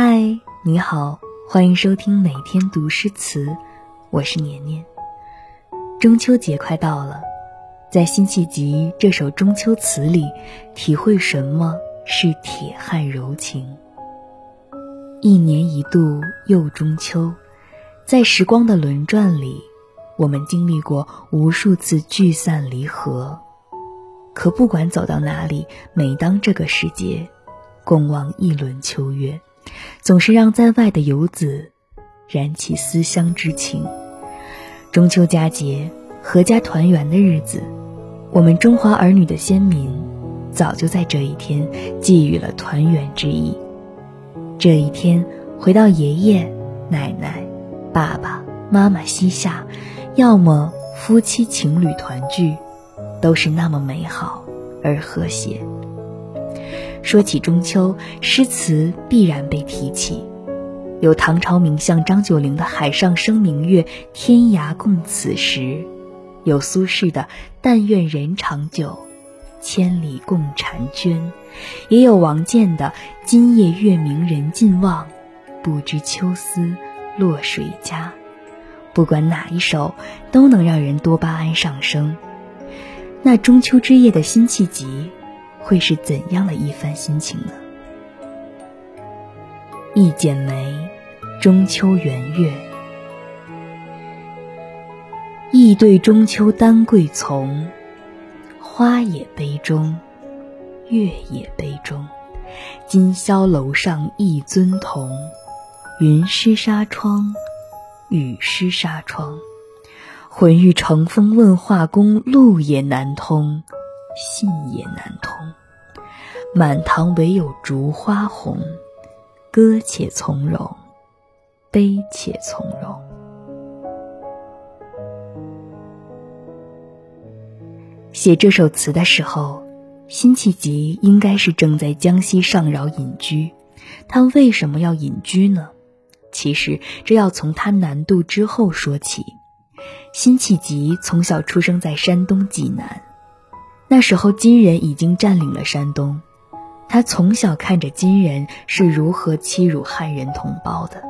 嗨，你好，欢迎收听每天读诗词，我是年年。中秋节快到了，在辛弃疾这首中秋词里，体会什么是铁汉柔情。一年一度又中秋，在时光的轮转里，我们经历过无数次聚散离合。可不管走到哪里，每当这个时节，共望一轮秋月。总是让在外的游子燃起思乡之情。中秋佳节，阖家团圆的日子，我们中华儿女的先民早就在这一天寄予了团圆之意。这一天，回到爷爷、奶奶、爸爸妈妈膝下，要么夫妻情侣团聚，都是那么美好而和谐。说起中秋，诗词必然被提起，有唐朝名相张九龄的“海上生明月，天涯共此时”，有苏轼的“但愿人长久，千里共婵娟”，也有王建的“今夜月明人尽望，不知秋思落谁家”。不管哪一首，都能让人多巴胺上升。那中秋之夜的辛弃疾。会是怎样的一番心情呢？一剪梅，中秋圆月。意对中秋丹桂丛，花也杯中，月也杯中。今宵楼上一尊同，云湿纱窗，雨湿纱窗。浑欲乘风问画工，路也难通。信也难通，满堂唯有烛花红。歌且从容，悲且从容。写这首词的时候，辛弃疾应该是正在江西上饶隐居。他为什么要隐居呢？其实这要从他南渡之后说起。辛弃疾从小出生在山东济南。那时候，金人已经占领了山东，他从小看着金人是如何欺辱汉人同胞的，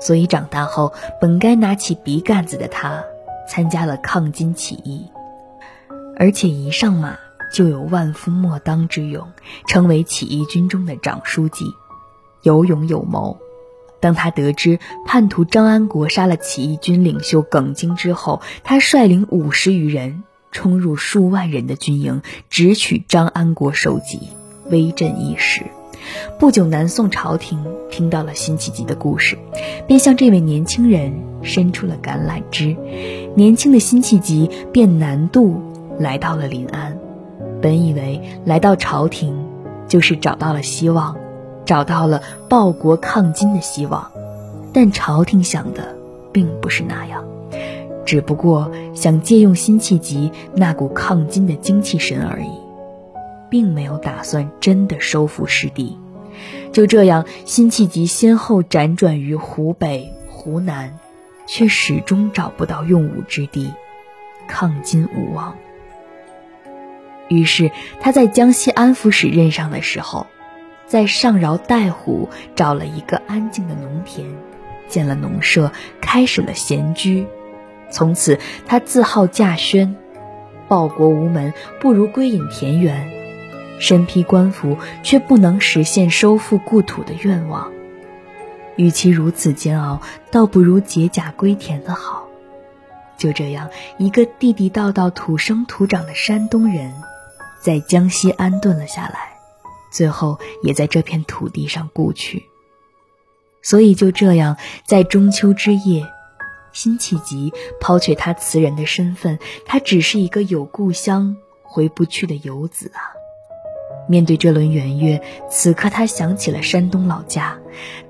所以长大后本该拿起笔杆子的他，参加了抗金起义，而且一上马就有万夫莫当之勇，成为起义军中的长书记，有勇有谋。当他得知叛徒张安国杀了起义军领袖耿京之后，他率领五十余人。冲入数万人的军营，直取张安国首级，威震一时。不久，南宋朝廷听到了辛弃疾的故事，便向这位年轻人伸出了橄榄枝。年轻的辛弃疾便南渡，来到了临安。本以为来到朝廷就是找到了希望，找到了报国抗金的希望，但朝廷想的并不是那样。只不过想借用辛弃疾那股抗金的精气神而已，并没有打算真的收复失地。就这样，辛弃疾先后辗转于湖北、湖南，却始终找不到用武之地，抗金无望。于是他在江西安抚使任上的时候，在上饶带湖找了一个安静的农田，建了农舍，开始了闲居。从此，他自号稼轩，报国无门，不如归隐田园。身披官服，却不能实现收复故土的愿望。与其如此煎熬，倒不如解甲归田的好。就这样，一个地地道道土生土长的山东人，在江西安顿了下来，最后也在这片土地上故去。所以，就这样，在中秋之夜。辛弃疾抛却他词人的身份，他只是一个有故乡回不去的游子啊。面对这轮圆月，此刻他想起了山东老家，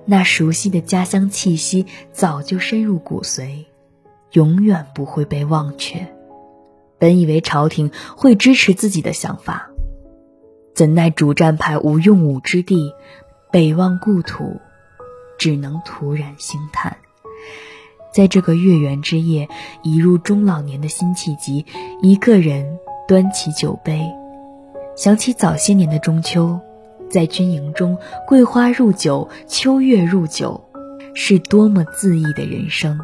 那熟悉的家乡气息早就深入骨髓，永远不会被忘却。本以为朝廷会支持自己的想法，怎奈主战派无用武之地，北望故土，只能徒然兴叹。在这个月圆之夜，已入中老年的辛弃疾，一个人端起酒杯，想起早些年的中秋，在军营中，桂花入酒，秋月入酒，是多么恣意的人生。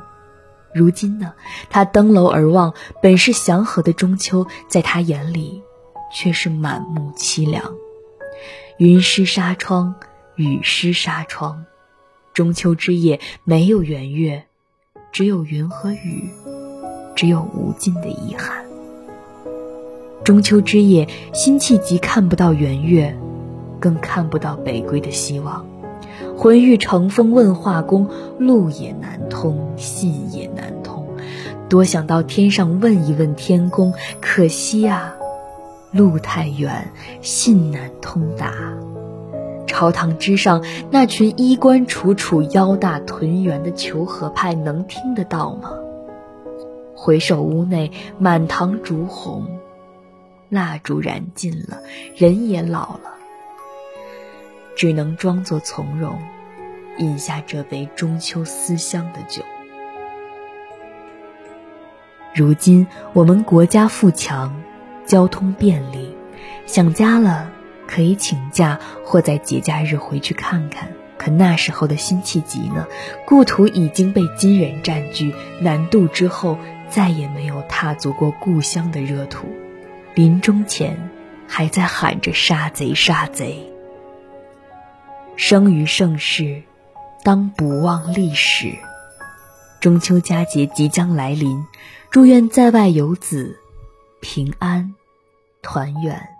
如今呢，他登楼而望，本是祥和的中秋，在他眼里，却是满目凄凉。云湿纱窗，雨湿纱窗，中秋之夜没有圆月，只有云和雨，只有无尽的遗憾。中秋之夜，辛弃疾看不到圆月，更看不到北归的希望。魂欲乘风问画工，路也难通，信也难通。多想到天上问一问天公，可惜啊，路太远，信难通达。朝堂之上，那群衣冠楚楚、腰大臀圆的求和派，能听得到吗？回首屋内，满堂烛红。蜡烛燃尽了，人也老了，只能装作从容，饮下这杯中秋思乡的酒。如今我们国家富强，交通便利，想家了可以请假或在节假日回去看看。可那时候的辛弃疾呢？故土已经被金人占据，南渡之后再也没有踏足过故乡的热土。临终前，还在喊着“杀贼，杀贼”。生于盛世，当不忘历史。中秋佳节即将来临，祝愿在外游子平安团圆。